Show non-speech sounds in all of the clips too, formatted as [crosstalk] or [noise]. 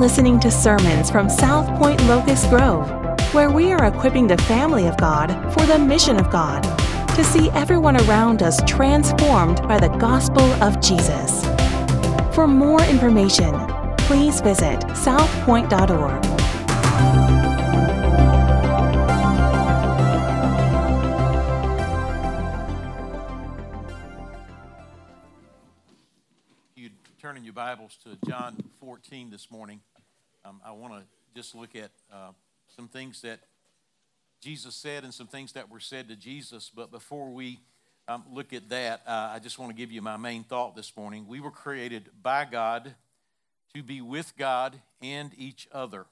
listening to sermons from South Point Locust Grove, where we are equipping the family of God for the mission of God to see everyone around us transformed by the gospel of Jesus. For more information, please visit southpoint.org. your Bibles to John 14 this morning. Um, I want to just look at uh, some things that Jesus said and some things that were said to Jesus. But before we um, look at that, uh, I just want to give you my main thought this morning. We were created by God to be with God and each other.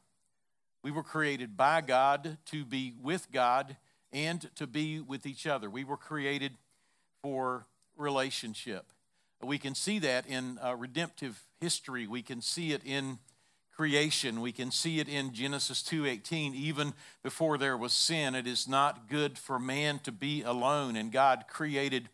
We were created by God to be with God and to be with each other. We were created for relationship. We can see that in uh, redemptive history. We can see it in creation. We can see it in Genesis 2:18 even before there was sin it is not good for man to be alone and God created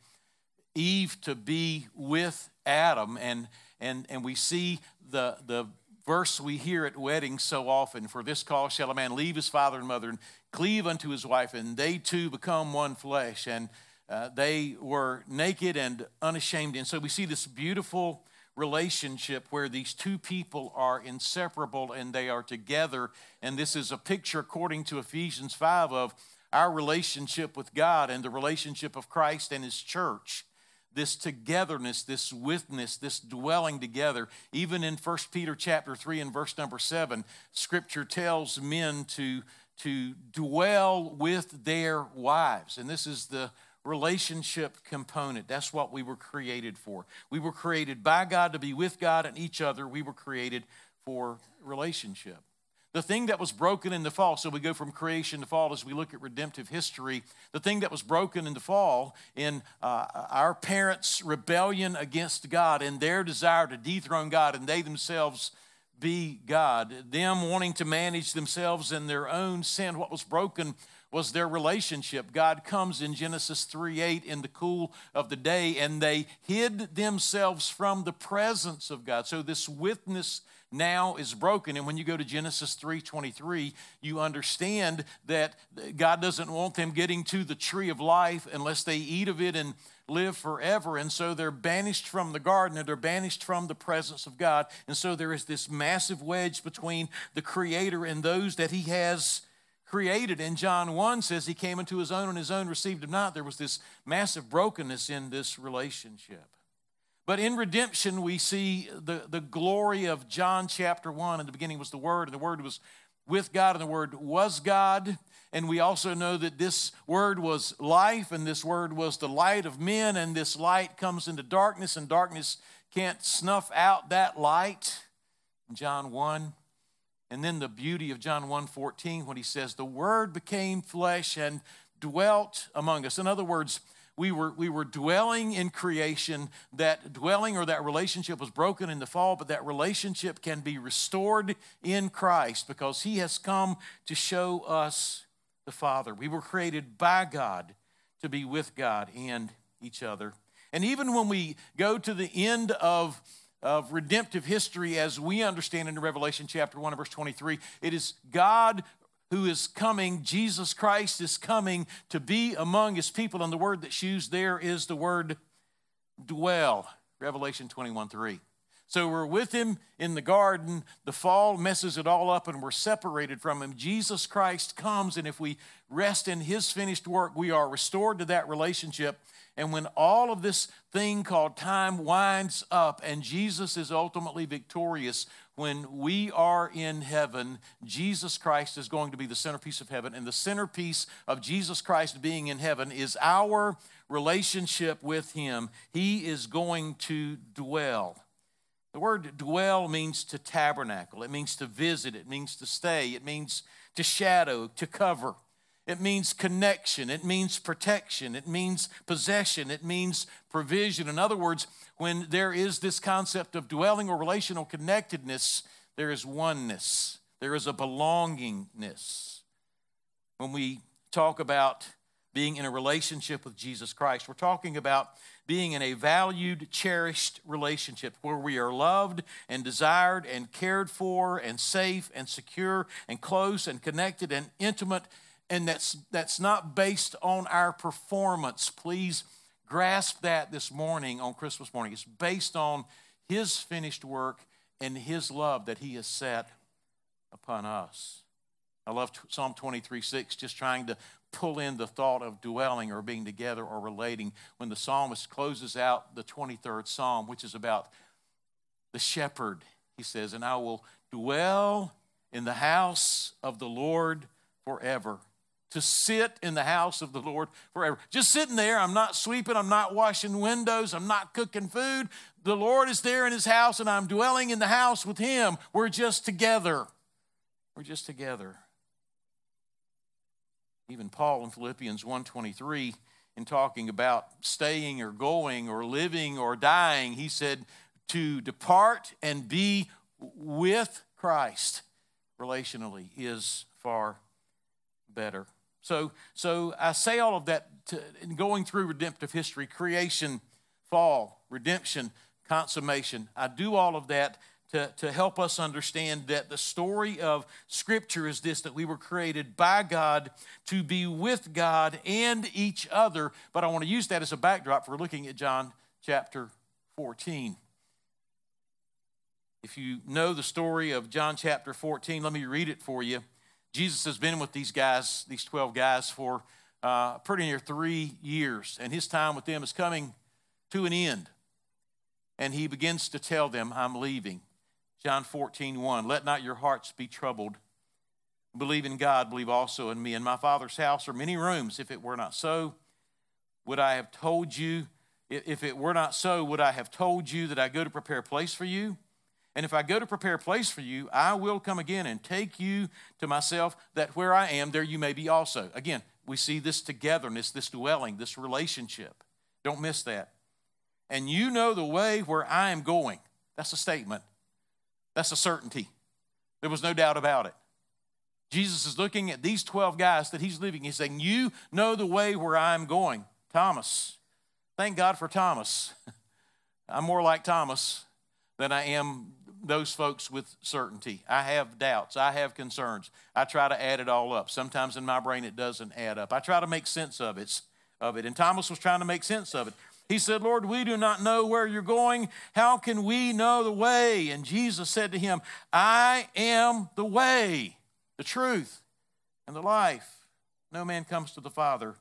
Eve to be with Adam and and and we see the the verse we hear at weddings so often for this cause shall a man leave his father and mother and cleave unto his wife and they two become one flesh and uh, they were naked and unashamed and so we see this beautiful relationship where these two people are inseparable and they are together. And this is a picture, according to Ephesians 5, of our relationship with God and the relationship of Christ and His church. This togetherness, this witness, this dwelling together. Even in 1 Peter chapter 3 and verse number 7, scripture tells men to, to dwell with their wives. And this is the relationship component. That's what we were created for. We were created by God to be with God and each other. We were created for relationship. The thing that was broken in the fall, so we go from creation to fall as we look at redemptive history. The thing that was broken in the fall, in uh, our parents' rebellion against God and their desire to dethrone God and they themselves be God, them wanting to manage themselves in their own sin, what was broken was their relationship. God comes in Genesis 3 8 in the cool of the day, and they hid themselves from the presence of God. So this witness now is broken and when you go to genesis 3.23 you understand that god doesn't want them getting to the tree of life unless they eat of it and live forever and so they're banished from the garden and they're banished from the presence of god and so there is this massive wedge between the creator and those that he has created. And John 1 says he came into his own and his own received him not. There was this massive brokenness in this relationship. But in redemption, we see the, the glory of John chapter 1. In the beginning was the Word, and the Word was with God, and the Word was God. And we also know that this Word was life, and this Word was the light of men, and this light comes into darkness, and darkness can't snuff out that light. John 1 and then the beauty of John 1:14 when he says the word became flesh and dwelt among us. In other words, we were, we were dwelling in creation. That dwelling or that relationship was broken in the fall, but that relationship can be restored in Christ because He has come to show us the Father. We were created by God to be with God and each other. And even when we go to the end of of redemptive history as we understand in Revelation chapter 1 verse 23. It is God who is coming, Jesus Christ is coming to be among his people. And the word that's used there is the word dwell, Revelation 21 3. So we're with him in the garden. The fall messes it all up and we're separated from him. Jesus Christ comes, and if we rest in his finished work, we are restored to that relationship. And when all of this thing called time winds up and Jesus is ultimately victorious, when we are in heaven, Jesus Christ is going to be the centerpiece of heaven. And the centerpiece of Jesus Christ being in heaven is our relationship with Him. He is going to dwell. The word dwell means to tabernacle, it means to visit, it means to stay, it means to shadow, to cover. It means connection. It means protection. It means possession. It means provision. In other words, when there is this concept of dwelling or relational connectedness, there is oneness, there is a belongingness. When we talk about being in a relationship with Jesus Christ. We're talking about being in a valued, cherished relationship where we are loved and desired and cared for and safe and secure and close and connected and intimate. And that's, that's not based on our performance. Please grasp that this morning on Christmas morning. It's based on His finished work and His love that He has set upon us. I love Psalm 23 6, just trying to pull in the thought of dwelling or being together or relating when the psalmist closes out the 23rd psalm, which is about the shepherd. He says, And I will dwell in the house of the Lord forever. To sit in the house of the Lord forever. Just sitting there, I'm not sweeping, I'm not washing windows, I'm not cooking food. The Lord is there in his house, and I'm dwelling in the house with him. We're just together. We're just together. Even Paul in Philippians 1:23 in talking about staying or going or living or dying, he said to depart and be with Christ relationally is far better. So, so I say all of that to, in going through redemptive history, creation, fall, redemption, consummation. I do all of that to, to help us understand that the story of Scripture is this that we were created by God to be with God and each other. But I want to use that as a backdrop for looking at John chapter 14. If you know the story of John chapter 14, let me read it for you. Jesus has been with these guys, these 12 guys, for uh, pretty near three years, and his time with them is coming to an end. And he begins to tell them, I'm leaving. John 14, 1. Let not your hearts be troubled. Believe in God, believe also in me. In my Father's house are many rooms. If it were not so, would I have told you? If it were not so, would I have told you that I go to prepare a place for you? And if I go to prepare a place for you, I will come again and take you to myself, that where I am, there you may be also. Again, we see this togetherness, this dwelling, this relationship. Don't miss that. And you know the way where I am going. That's a statement. That's a certainty. There was no doubt about it. Jesus is looking at these 12 guys that he's leaving. He's saying, You know the way where I'm going. Thomas. Thank God for Thomas. [laughs] I'm more like Thomas than I am those folks with certainty. I have doubts. I have concerns. I try to add it all up. Sometimes in my brain it doesn't add up. I try to make sense of it. Of it. And Thomas was trying to make sense of it. He said, Lord, we do not know where you're going. How can we know the way? And Jesus said to him, I am the way, the truth, and the life. No man comes to the Father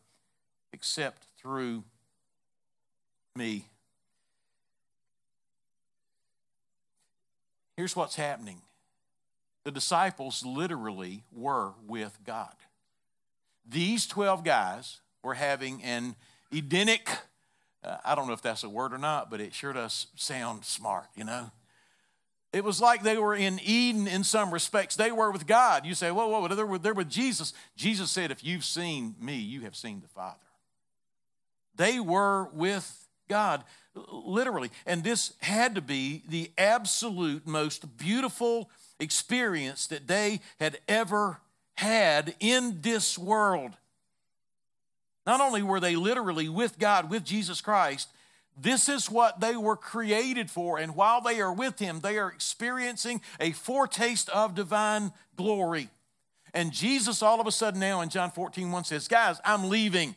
except through me. Here's what's happening the disciples literally were with God. These 12 guys were having an Edenic uh, I don't know if that's a word or not, but it sure does sound smart, you know? It was like they were in Eden in some respects. They were with God. You say, whoa, whoa, they're they're with Jesus. Jesus said, if you've seen me, you have seen the Father. They were with God, literally. And this had to be the absolute most beautiful experience that they had ever had in this world. Not only were they literally with God, with Jesus Christ, this is what they were created for. And while they are with Him, they are experiencing a foretaste of divine glory. And Jesus, all of a sudden, now in John 14, 1 says, Guys, I'm leaving.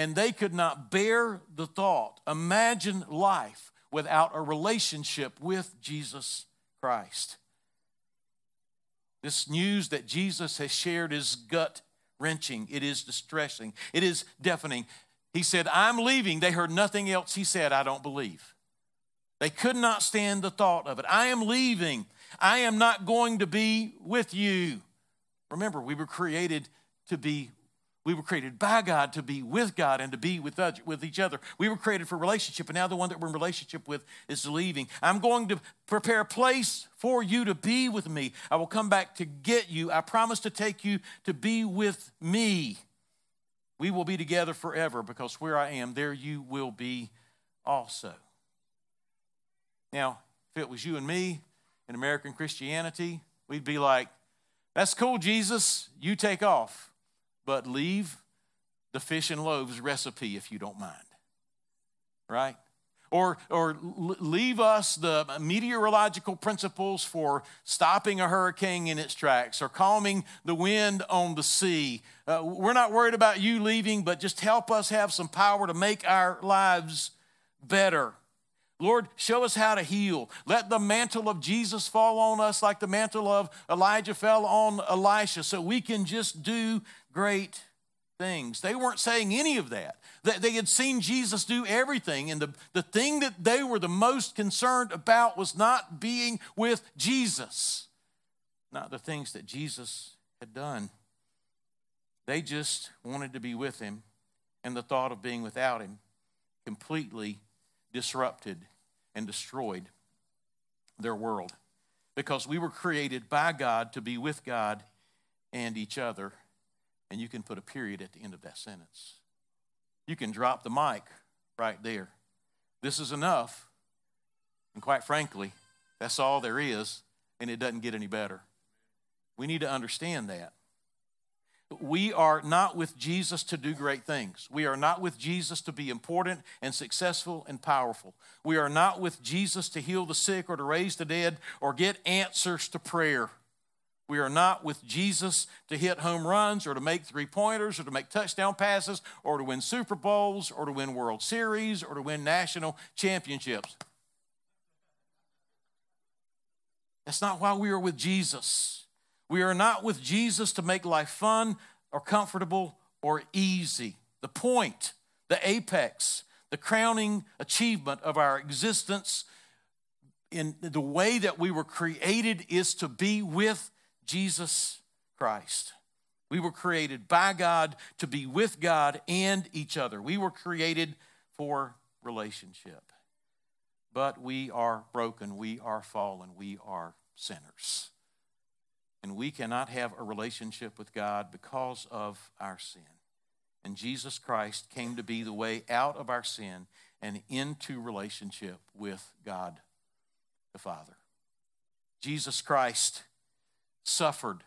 And they could not bear the thought, imagine life without a relationship with Jesus Christ. This news that Jesus has shared is gut wrenching, it is distressing, it is deafening. He said, I'm leaving. They heard nothing else he said, I don't believe. They could not stand the thought of it. I am leaving. I am not going to be with you. Remember, we were created to be we were created by God to be with God and to be with, with each other. We were created for relationship, and now the one that we're in relationship with is leaving. I'm going to prepare a place for you to be with me. I will come back to get you. I promise to take you to be with me. We will be together forever because where I am, there you will be also. Now, if it was you and me in American Christianity, we'd be like, that's cool, Jesus. You take off but leave the fish and loaves recipe if you don't mind. Right? Or, or leave us the meteorological principles for stopping a hurricane in its tracks or calming the wind on the sea. Uh, we're not worried about you leaving, but just help us have some power to make our lives better. Lord, show us how to heal. Let the mantle of Jesus fall on us like the mantle of Elijah fell on Elisha so we can just do great things. They weren't saying any of that. They had seen Jesus do everything, and the, the thing that they were the most concerned about was not being with Jesus, not the things that Jesus had done. They just wanted to be with him, and the thought of being without him completely disrupted and destroyed their world because we were created by God to be with God and each other. And you can put a period at the end of that sentence. You can drop the mic right there. This is enough. And quite frankly, that's all there is, and it doesn't get any better. We need to understand that. We are not with Jesus to do great things. We are not with Jesus to be important and successful and powerful. We are not with Jesus to heal the sick or to raise the dead or get answers to prayer. We are not with Jesus to hit home runs or to make three pointers or to make touchdown passes or to win Super Bowls or to win World Series or to win national championships. That's not why we are with Jesus. We are not with Jesus to make life fun or comfortable or easy. The point, the apex, the crowning achievement of our existence in the way that we were created is to be with Jesus Christ. We were created by God to be with God and each other. We were created for relationship. But we are broken, we are fallen, we are sinners. And we cannot have a relationship with God because of our sin. And Jesus Christ came to be the way out of our sin and into relationship with God the Father. Jesus Christ suffered.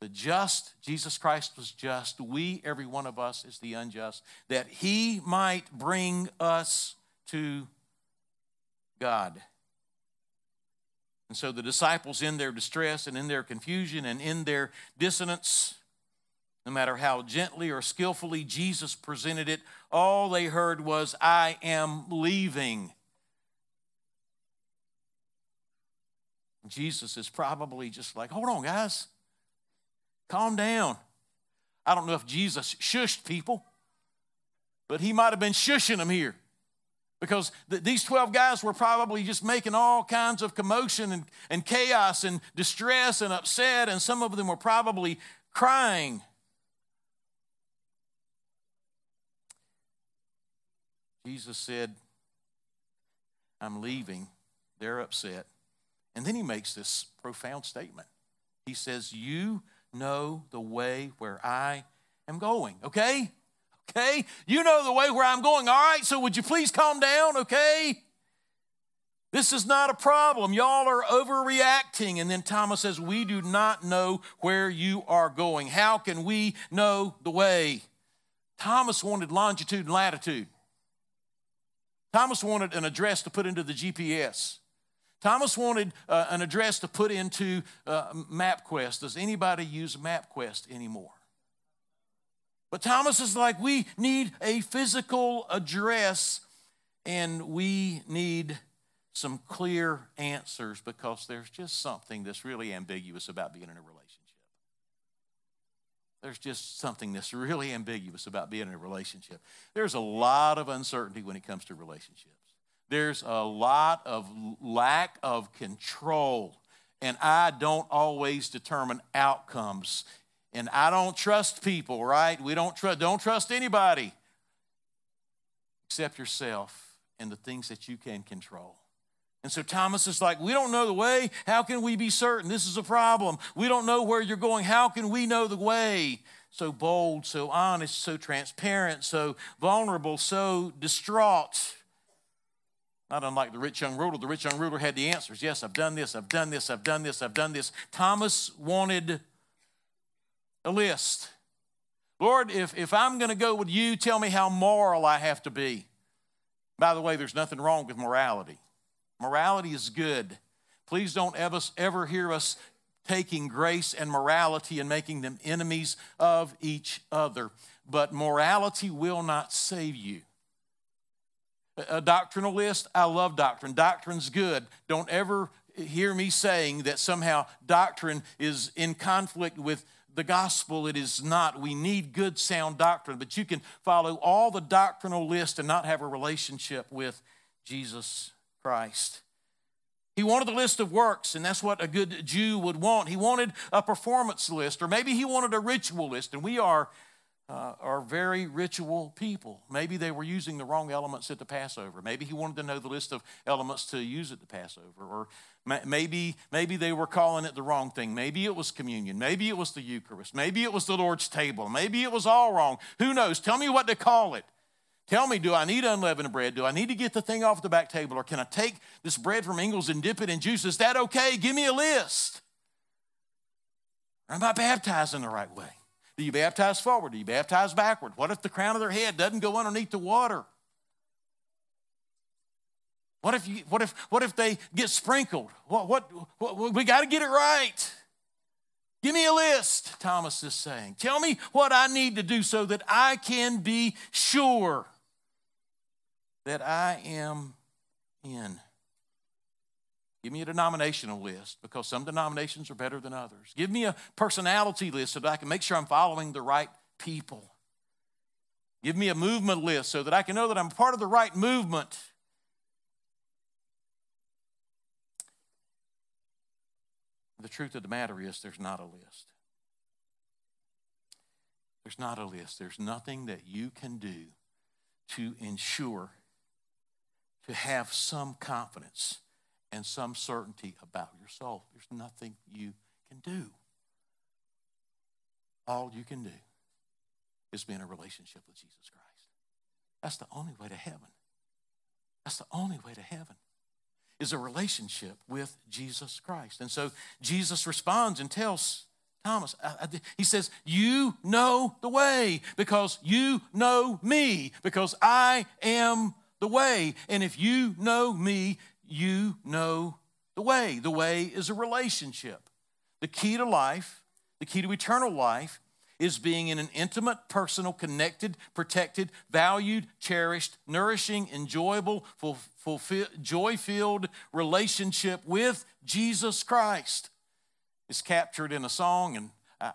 The just, Jesus Christ was just. We, every one of us, is the unjust, that he might bring us to God. And so the disciples, in their distress and in their confusion and in their dissonance, no matter how gently or skillfully Jesus presented it, all they heard was, I am leaving. Jesus is probably just like, hold on, guys, calm down. I don't know if Jesus shushed people, but he might have been shushing them here because th- these 12 guys were probably just making all kinds of commotion and, and chaos and distress and upset, and some of them were probably crying. Jesus said, I'm leaving. They're upset. And then he makes this profound statement. He says, You know the way where I am going, okay? okay? You know the way where I'm going, all right? So would you please calm down, okay? This is not a problem. Y'all are overreacting. And then Thomas says, We do not know where you are going. How can we know the way? Thomas wanted longitude and latitude. Thomas wanted an address to put into the GPS. Thomas wanted uh, an address to put into uh, MapQuest. Does anybody use MapQuest anymore? But Thomas is like, we need a physical address and we need some clear answers because there's just something that's really ambiguous about being in a relationship. There's just something that's really ambiguous about being in a relationship. There's a lot of uncertainty when it comes to relationships. There's a lot of lack of control, and I don't always determine outcomes and I don't trust people, right? We don't trust don't trust anybody except yourself and the things that you can control. And so Thomas is like, We don't know the way. How can we be certain? This is a problem. We don't know where you're going. How can we know the way? So bold, so honest, so transparent, so vulnerable, so distraught. Not unlike the rich young ruler. The rich young ruler had the answers. Yes, I've done this, I've done this, I've done this, I've done this. Thomas wanted a list. Lord, if, if I'm going to go with you, tell me how moral I have to be. By the way, there's nothing wrong with morality. Morality is good. Please don't ever, ever hear us taking grace and morality and making them enemies of each other. But morality will not save you. A doctrinalist, I love doctrine. Doctrine's good. Don't ever hear me saying that somehow doctrine is in conflict with the gospel. It is not. We need good, sound doctrine, but you can follow all the doctrinal list and not have a relationship with Jesus Christ. He wanted a list of works, and that's what a good Jew would want. He wanted a performance list, or maybe he wanted a ritual list, and we are, uh, are very ritual people. Maybe they were using the wrong elements at the Passover. Maybe he wanted to know the list of elements to use at the Passover, or maybe, maybe they were calling it the wrong thing. Maybe it was communion. Maybe it was the Eucharist. Maybe it was the Lord's table. Maybe it was all wrong. Who knows? Tell me what to call it. Tell me, do I need unleavened bread? Do I need to get the thing off the back table? Or can I take this bread from Ingles and dip it in juice? Is that okay? Give me a list. Or am I baptizing the right way? Do you baptize forward? Do you baptize backward? What if the crown of their head doesn't go underneath the water? What if, you, what if, what if they get sprinkled? What, what, what we got to get it right. Give me a list, Thomas is saying. Tell me what I need to do so that I can be sure that I am in. Give me a denominational list because some denominations are better than others. Give me a personality list so that I can make sure I'm following the right people. Give me a movement list so that I can know that I'm part of the right movement. The truth of the matter is, there's not a list. There's not a list. There's nothing that you can do to ensure to have some confidence and some certainty about yourself. There's nothing you can do. All you can do is be in a relationship with Jesus Christ. That's the only way to heaven. That's the only way to heaven is a relationship with Jesus Christ. And so Jesus responds and tells Thomas, uh, uh, he says, You know the way because you know me, because I am the way. And if you know me, you know the way. The way is a relationship. The key to life, the key to eternal life, is being in an intimate, personal, connected, protected, valued, cherished, nourishing, enjoyable, joy filled relationship with Jesus Christ. It's captured in a song, and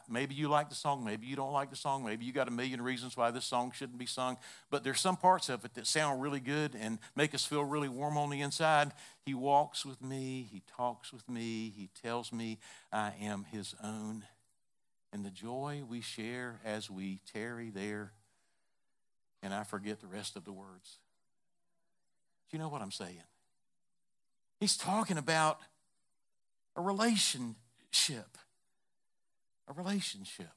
maybe you like the song, maybe you don't like the song, maybe you got a million reasons why this song shouldn't be sung, but there's some parts of it that sound really good and make us feel really warm on the inside. He walks with me, he talks with me, he tells me I am his own. And the joy we share as we tarry there, and I forget the rest of the words. Do you know what I'm saying? He's talking about a relationship a relationship.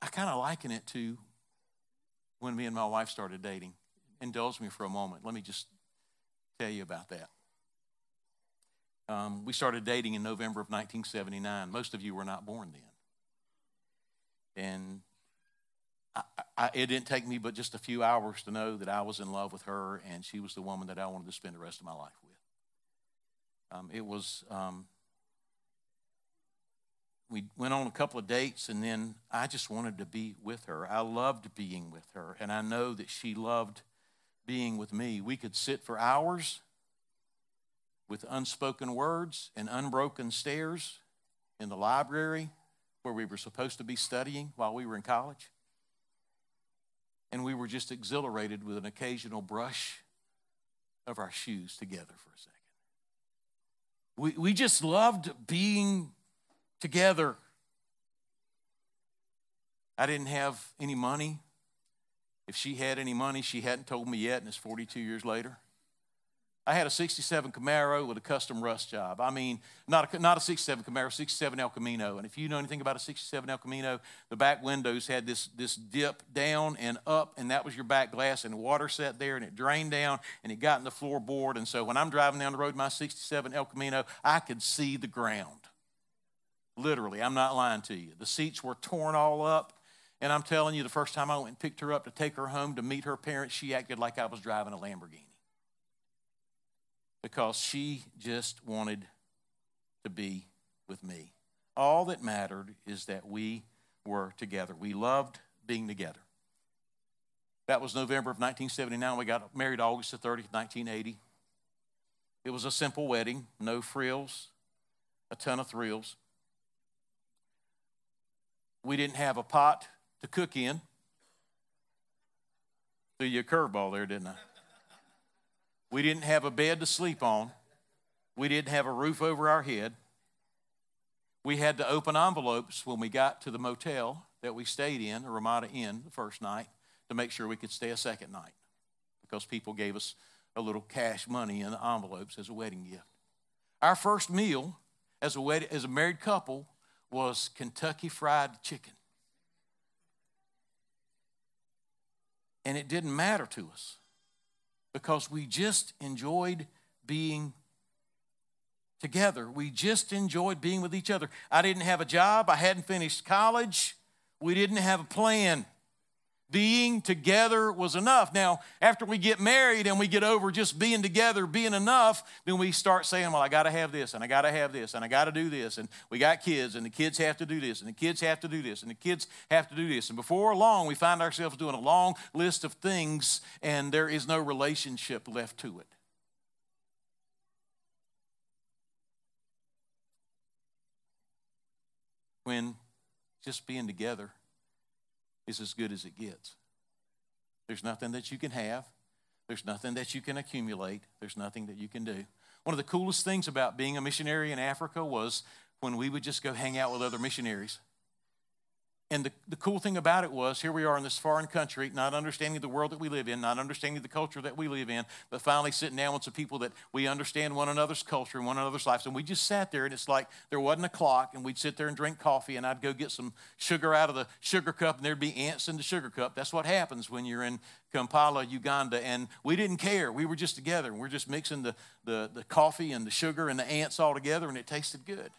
I kind of liken it to when me and my wife started dating. Indulge me for a moment. Let me just tell you about that. Um, we started dating in November of 1979. Most of you were not born then. And I, I, it didn't take me but just a few hours to know that I was in love with her and she was the woman that I wanted to spend the rest of my life with. Um, it was um, we went on a couple of dates and then I just wanted to be with her. I loved being with her and I know that she loved being with me. We could sit for hours with unspoken words and unbroken stares in the library where we were supposed to be studying while we were in college. And we were just exhilarated with an occasional brush of our shoes together for a second. We, we just loved being together. I didn't have any money. If she had any money, she hadn't told me yet, and it's 42 years later. I had a 67 Camaro with a custom rust job. I mean, not a, not a 67 Camaro, 67 El Camino. And if you know anything about a 67 El Camino, the back windows had this, this dip down and up, and that was your back glass, and the water sat there, and it drained down, and it got in the floorboard. And so when I'm driving down the road in my 67 El Camino, I could see the ground Literally, I'm not lying to you. The seats were torn all up. And I'm telling you, the first time I went and picked her up to take her home to meet her parents, she acted like I was driving a Lamborghini. Because she just wanted to be with me. All that mattered is that we were together. We loved being together. That was November of 1979. We got married August the 30th, 1980. It was a simple wedding, no frills, a ton of thrills. We didn't have a pot to cook in. Threw you a curveball there, didn't I? We didn't have a bed to sleep on. We didn't have a roof over our head. We had to open envelopes when we got to the motel that we stayed in, the Ramada Inn, the first night, to make sure we could stay a second night because people gave us a little cash money in the envelopes as a wedding gift. Our first meal as a, wed- as a married couple was Kentucky Fried Chicken. And it didn't matter to us because we just enjoyed being together. We just enjoyed being with each other. I didn't have a job, I hadn't finished college, we didn't have a plan. Being together was enough. Now, after we get married and we get over just being together, being enough, then we start saying, Well, I got to have this, and I got to have this, and I got to do this, and we got kids, and the kids have to do this, and the kids have to do this, and the kids have to do this. And before long, we find ourselves doing a long list of things, and there is no relationship left to it. When just being together is as good as it gets. There's nothing that you can have, there's nothing that you can accumulate, there's nothing that you can do. One of the coolest things about being a missionary in Africa was when we would just go hang out with other missionaries. And the, the cool thing about it was here we are in this foreign country, not understanding the world that we live in, not understanding the culture that we live in, but finally sitting down with some people that we understand one another's culture and one another's lives. And we just sat there, and it's like there wasn't a clock, and we'd sit there and drink coffee, and I'd go get some sugar out of the sugar cup, and there'd be ants in the sugar cup. That's what happens when you're in Kampala, Uganda. And we didn't care. We were just together, and we're just mixing the, the, the coffee and the sugar and the ants all together, and it tasted good.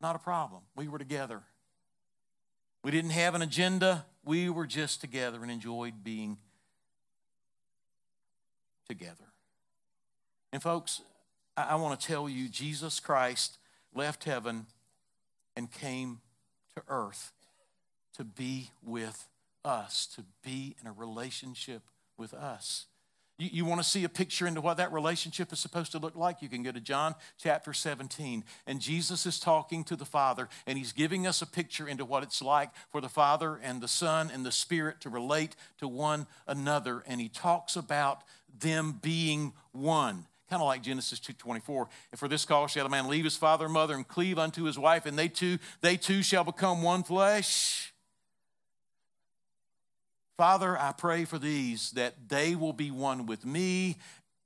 Not a problem. We were together. We didn't have an agenda. We were just together and enjoyed being together. And, folks, I, I want to tell you Jesus Christ left heaven and came to earth to be with us, to be in a relationship with us. You, you want to see a picture into what that relationship is supposed to look like? You can go to John chapter 17. And Jesus is talking to the Father, and he's giving us a picture into what it's like for the Father and the Son and the Spirit to relate to one another. And he talks about them being one kind of like Genesis 2:24. And for this cause shall a man leave his father and mother and cleave unto his wife, and they two, they two shall become one flesh. Father, I pray for these that they will be one with me,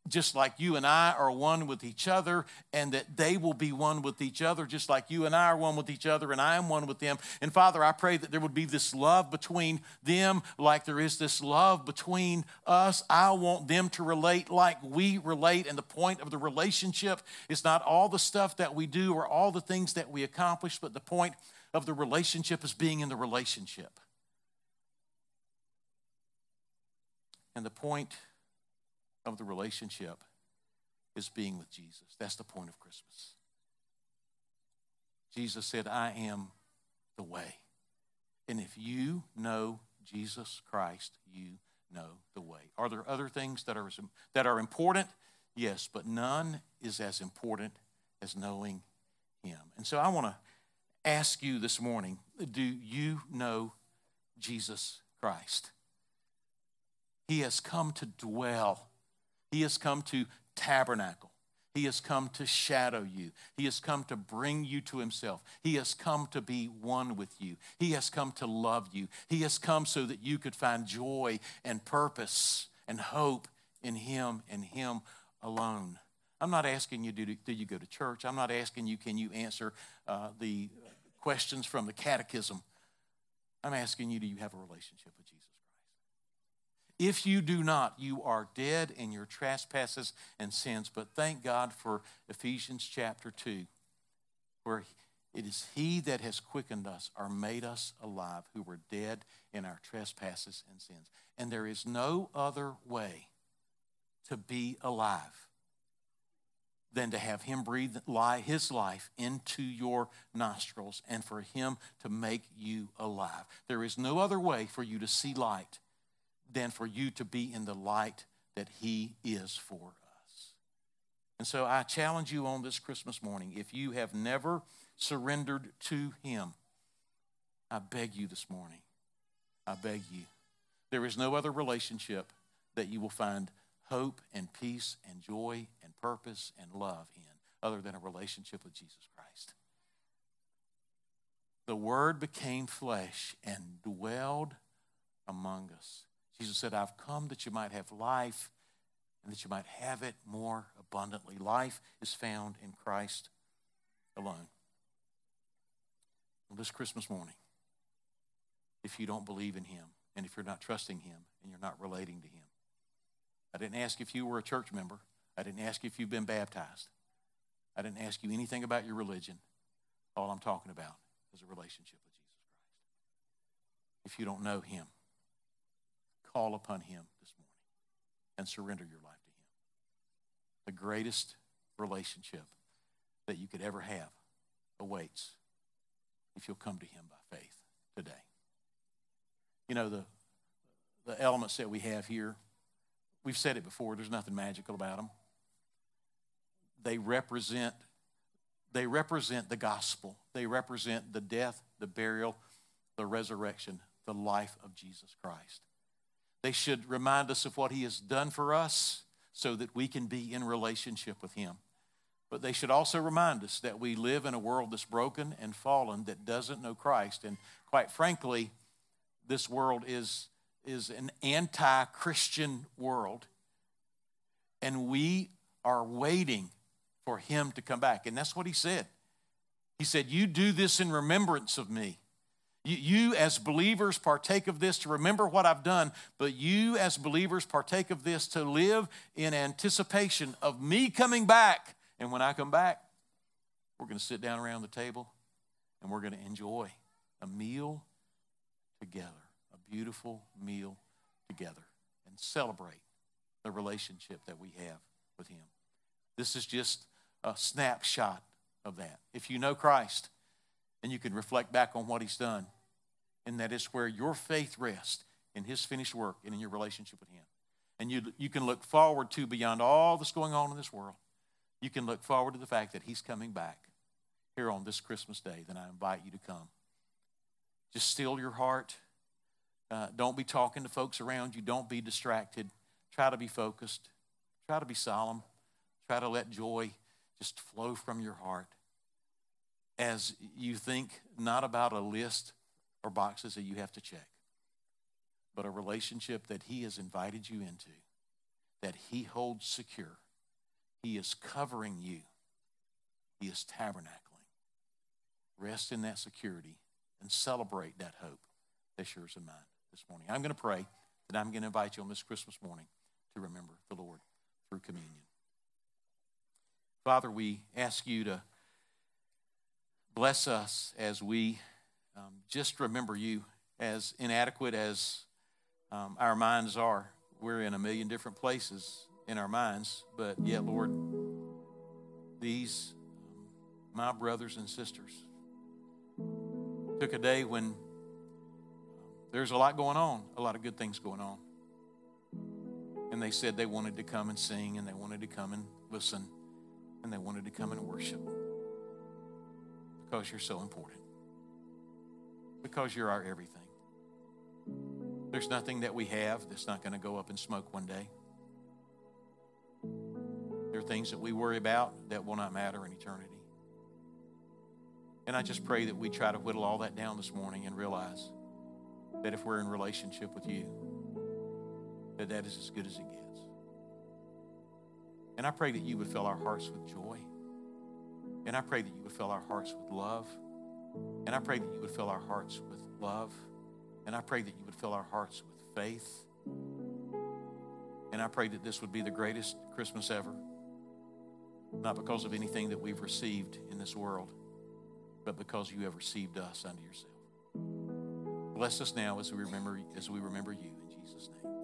just like you and I are one with each other, and that they will be one with each other, just like you and I are one with each other, and I am one with them. And Father, I pray that there would be this love between them, like there is this love between us. I want them to relate like we relate. And the point of the relationship is not all the stuff that we do or all the things that we accomplish, but the point of the relationship is being in the relationship. And the point of the relationship is being with Jesus. That's the point of Christmas. Jesus said, I am the way. And if you know Jesus Christ, you know the way. Are there other things that are, that are important? Yes, but none is as important as knowing Him. And so I want to ask you this morning do you know Jesus Christ? He has come to dwell, He has come to tabernacle. He has come to shadow you. He has come to bring you to Himself. He has come to be one with you. He has come to love you. He has come so that you could find joy and purpose and hope in Him and Him alone. I'm not asking you, do, you go to church? I'm not asking you, can you answer uh, the questions from the catechism? I'm asking you, do you have a relationship with? If you do not, you are dead in your trespasses and sins. But thank God for Ephesians chapter 2, where It is He that has quickened us or made us alive, who were dead in our trespasses and sins. And there is no other way to be alive than to have Him breathe His life into your nostrils and for Him to make you alive. There is no other way for you to see light than for you to be in the light that He is for us. And so I challenge you on this Christmas morning if you have never surrendered to Him. I beg you this morning, I beg you. There is no other relationship that you will find hope and peace and joy and purpose and love in other than a relationship with Jesus Christ. The Word became flesh and dwelled among us. Jesus said, I've come that you might have life and that you might have it more abundantly. Life is found in Christ alone this Christmas morning, if you don't believe in Him and if you're not trusting Him and you're not relating to Him. I didn't ask if you were a church member. I didn't ask if you've been baptized. I didn't ask you anything about your religion. All I'm talking about is a relationship with Jesus Christ. If you don't know Him, call upon Him this morning and surrender your life to Him. The greatest relationship that you could ever have awaits if you'll come to Him by faith today. You know, the, the elements that we have here, we've said it before, there's nothing magical about them. They represent they represent the gospel. They represent the death, the burial, the resurrection, the life of Jesus Christ. They should remind us of what he has done for us so that we can be in relationship with him. But they should also remind us that we live in a world that's broken and fallen that doesn't know Christ. And quite frankly, this world is, is an anti Christian world. And we are waiting for him to come back. And that's what he said. He said, You do this in remembrance of me. You, you, as believers, partake of this to remember what I've done, but you, as believers, partake of this to live in anticipation of me coming back and when I come back, we're going to sit down around the table and we're going to enjoy a meal together, a beautiful meal together, and celebrate the relationship that we have with Him. This is just a snapshot of that. If you know Christ, and you can reflect back on what He's done, and that is where your faith rests in His finished work and in your relationship with Him. And you, you can look forward to beyond all that's going on in this world you can look forward to the fact that He's coming back here on this Christmas day, then I invite you to come. Just still your heart. Uh, don't be talking to folks around you. Don't be distracted. Try to be focused. Try to be solemn. Try to let joy just flow from your heart as you think not about a list or boxes that you have to check, but a relationship that He has invited you into, that He holds secure he is covering you, He is tabernacling. Rest in that security and celebrate that hope that's yours and mine this morning. I'm going to pray that I'm going to invite you on this Christmas morning to remember the Lord through communion. Father, we ask you to bless us as we um, just remember you as inadequate as um, our minds are. We're in a million different places in our minds, but yet, Lord, these, um, my brothers and sisters, took a day when there's a lot going on, a lot of good things going on. And they said they wanted to come and sing, and they wanted to come and listen, and they wanted to come and worship because you're so important, because you're our everything. There's nothing that we have that's not going to go up in smoke one day. There are things that we worry about that will not matter in eternity. And I just pray that we try to whittle all that down this morning and realize that if we're in relationship with you, that that is as good as it gets. And I pray that you would fill our hearts with joy. And I pray that you would fill our hearts with love. And I pray that you would fill our hearts with love. And I pray that you would fill our hearts with faith. And I pray that this would be the greatest Christmas ever. Not because of anything that we've received in this world, but because you have received us unto yourself. Bless us now as we remember as we remember you in Jesus' name.